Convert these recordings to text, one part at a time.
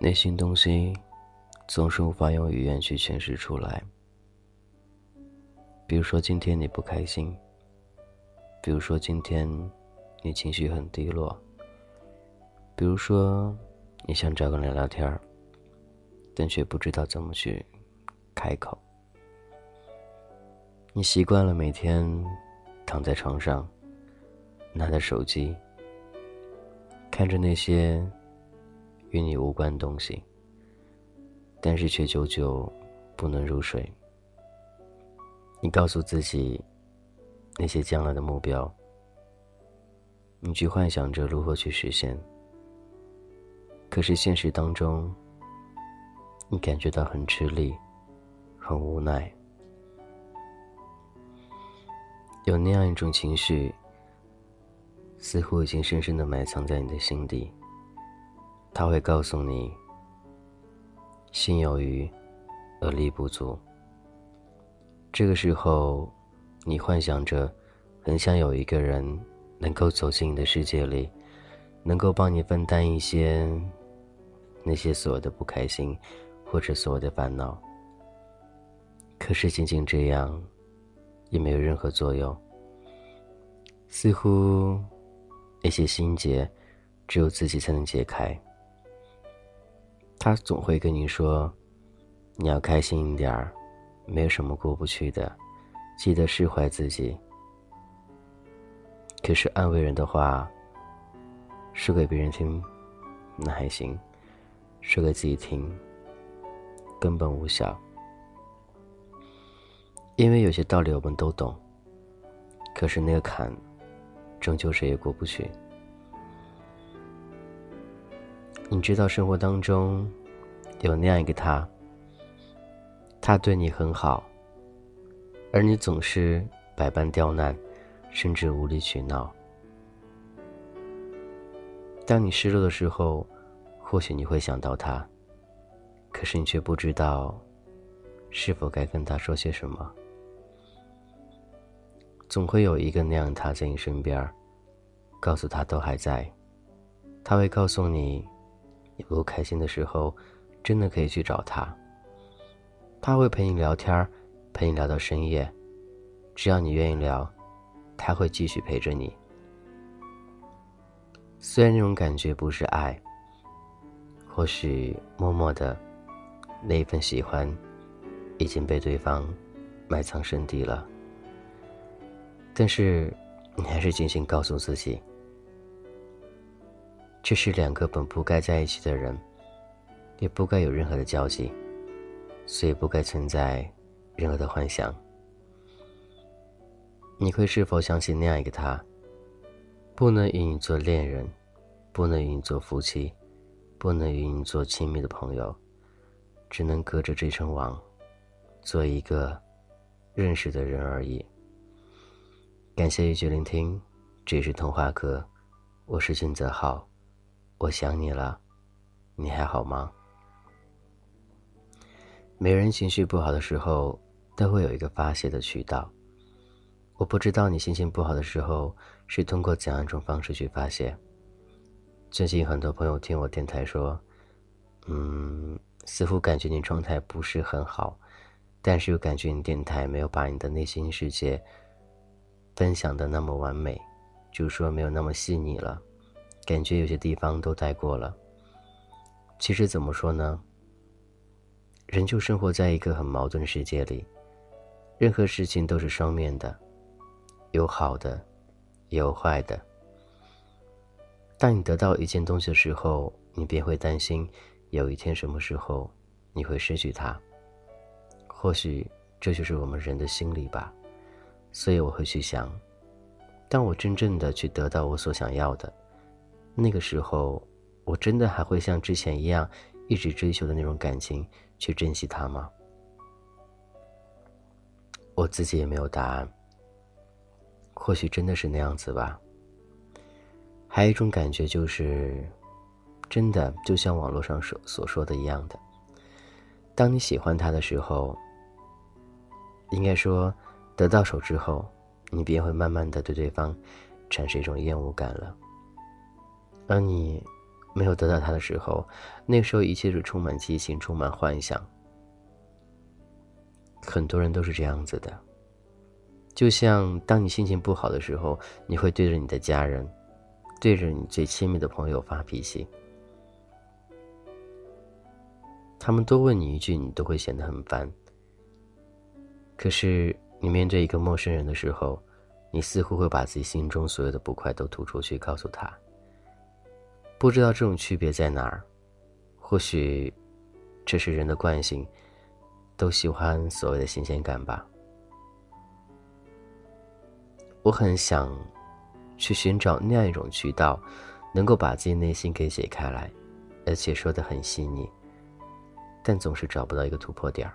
内心东西总是无法用语言去诠释出来。比如说今天你不开心，比如说今天你情绪很低落，比如说你想找个人聊聊天儿，但却不知道怎么去开口。你习惯了每天躺在床上，拿着手机，看着那些。与你无关的东西，但是却久久不能入睡。你告诉自己，那些将来的目标，你去幻想着如何去实现。可是现实当中，你感觉到很吃力，很无奈，有那样一种情绪，似乎已经深深的埋藏在你的心底。他会告诉你：“心有余，而力不足。”这个时候，你幻想着，很想有一个人能够走进你的世界里，能够帮你分担一些那些所有的不开心，或者所有的烦恼。可是仅仅这样，也没有任何作用。似乎那些心结，只有自己才能解开。他总会跟你说：“你要开心一点儿，没有什么过不去的，记得释怀自己。”可是安慰人的话，说给别人听，那还行；说给自己听，根本无效。因为有些道理我们都懂，可是那个坎，终究谁也过不去。你知道生活当中有那样一个他，他对你很好，而你总是百般刁难，甚至无理取闹。当你失落的时候，或许你会想到他，可是你却不知道是否该跟他说些什么。总会有一个那样他在你身边，告诉他都还在，他会告诉你。你不开心的时候，真的可以去找他。他会陪你聊天，陪你聊到深夜。只要你愿意聊，他会继续陪着你。虽然那种感觉不是爱，或许默默的那一份喜欢已经被对方埋藏深底了，但是你还是静静告诉自己。这是两个本不该在一起的人，也不该有任何的交集，所以不该存在任何的幻想。你会是否想起那样一个他？不能与你做恋人，不能与你做夫妻，不能与你做亲密的朋友，只能隔着这层网，做一个认识的人而已。感谢一句聆听，这是童话哥，我是君泽浩。我想你了，你还好吗？每人情绪不好的时候，都会有一个发泄的渠道。我不知道你心情不好的时候是通过怎样一种方式去发泄。最近很多朋友听我电台说，嗯，似乎感觉你状态不是很好，但是又感觉你电台没有把你的内心世界分享的那么完美，就说没有那么细腻了。感觉有些地方都带过了。其实怎么说呢？人就生活在一个很矛盾的世界里，任何事情都是双面的，有好的，也有坏的。当你得到一件东西的时候，你便会担心有一天什么时候你会失去它。或许这就是我们人的心理吧。所以我会去想，当我真正的去得到我所想要的。那个时候，我真的还会像之前一样，一直追求的那种感情去珍惜它吗？我自己也没有答案。或许真的是那样子吧。还有一种感觉就是，真的就像网络上所所说的一样的，当你喜欢他的时候，应该说，得到手之后，你便会慢慢的对对方产生一种厌恶感了。而你没有得到他的时候，那时候一切是充满激情、充满幻想。很多人都是这样子的，就像当你心情不好的时候，你会对着你的家人，对着你最亲密的朋友发脾气。他们多问你一句，你都会显得很烦。可是你面对一个陌生人的时候，你似乎会把自己心中所有的不快都吐出去，告诉他。不知道这种区别在哪儿？或许这是人的惯性，都喜欢所谓的新鲜感吧。我很想去寻找那样一种渠道，能够把自己内心给解开来，而且说的很细腻。但总是找不到一个突破点儿。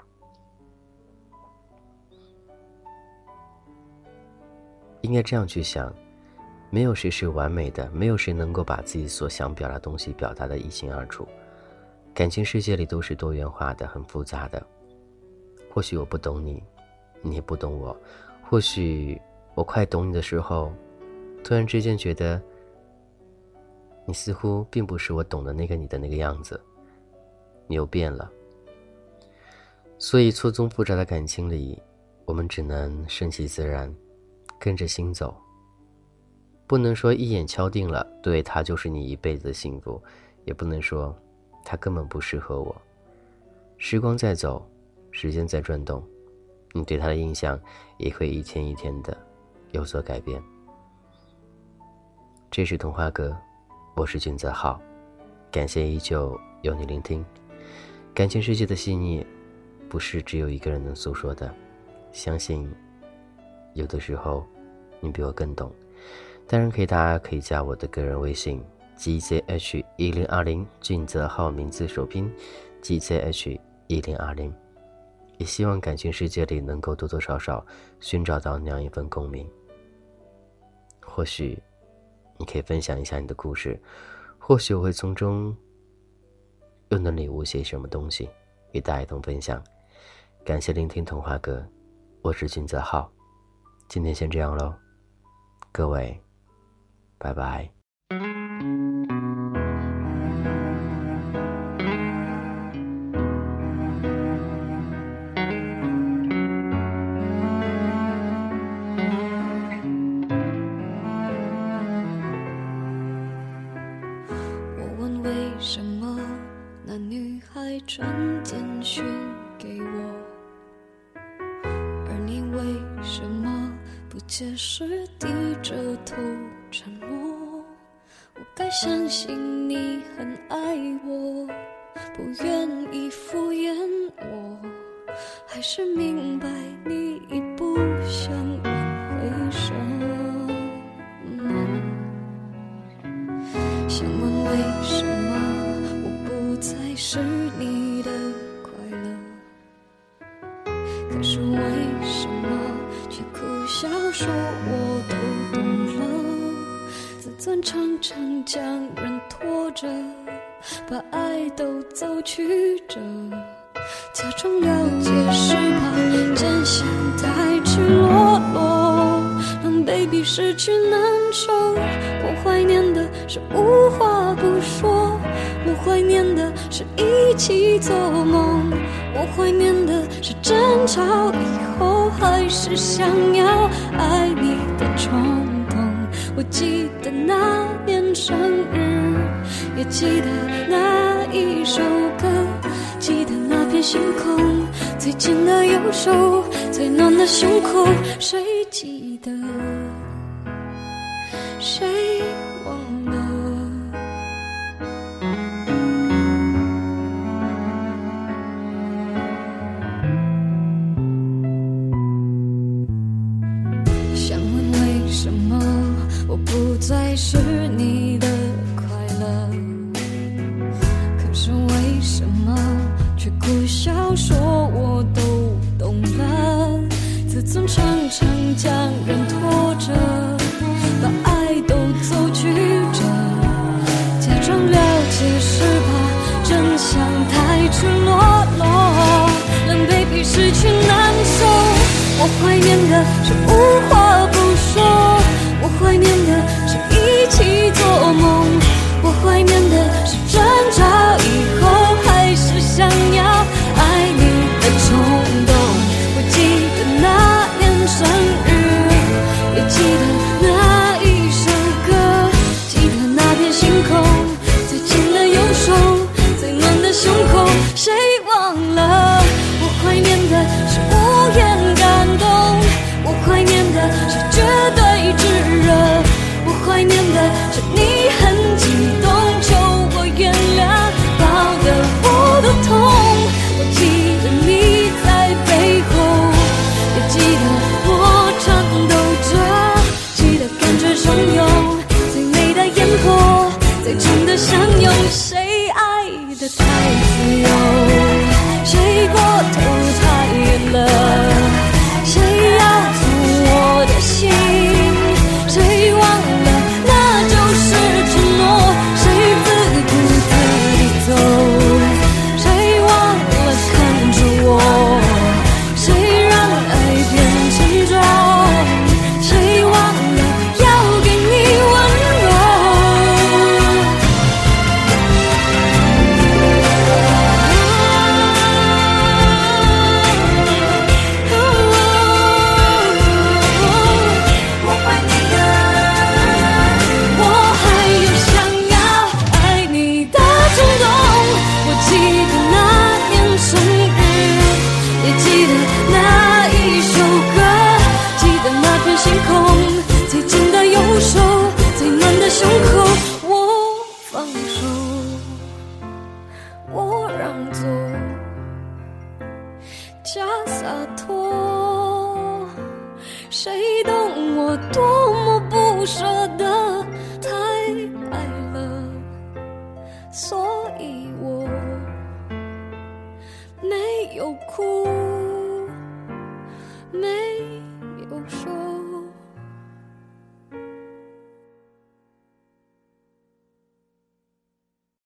应该这样去想：没有谁是完美的，没有谁能够把自己所想表达东西表达的一清二楚。感情世界里都是多元化的，很复杂的。或许我不懂你，你也不懂我。或许我快懂你的时候，突然之间觉得，你似乎并不是我懂的那个你的那个样子，你又变了。所以，错综复杂的感情里，我们只能顺其自然，跟着心走。不能说一眼敲定了，对他就是你一辈子的幸福；也不能说他根本不适合我。时光在走，时间在转动，你对他的印象也会一天一天的有所改变。这是童话哥，我是君泽浩，感谢依旧有你聆听，感情世界的细腻。不是只有一个人能诉说的，相信有的时候你比我更懂。当然可以，大家可以加我的个人微信 g z h 一零二零，俊泽浩名字首拼 g z h 一零二零。也希望感情世界里能够多多少少寻找到那样一份共鸣。或许你可以分享一下你的故事，或许我会从中又能领悟些什么东西，与大家一同分享。感谢聆听童话哥，我是俊泽浩，今天先这样喽，各位，拜拜。解释，低着头沉默。我该相信你很爱我，不愿意敷衍我，还是明白你已不想说我都懂了，自尊常常将人拖着，把爱都走曲折，假装了解是怕真相太赤裸裸，让 baby 失去难受。我怀念的是无话不说，我怀念的是一起做梦，我怀念的是争吵以后。还是想要爱你的冲动。我记得那年生日，也记得那一首歌，记得那片星空，最紧的右手，最暖的胸口，谁记得？谁？苦笑说我都懂了自尊常常将人拖着把爱都走曲折假装了解是怕真相太赤裸裸狼狈比失去难受。我怀念的是无最真的相拥，谁爱得太自由。谁懂我多么不舍得？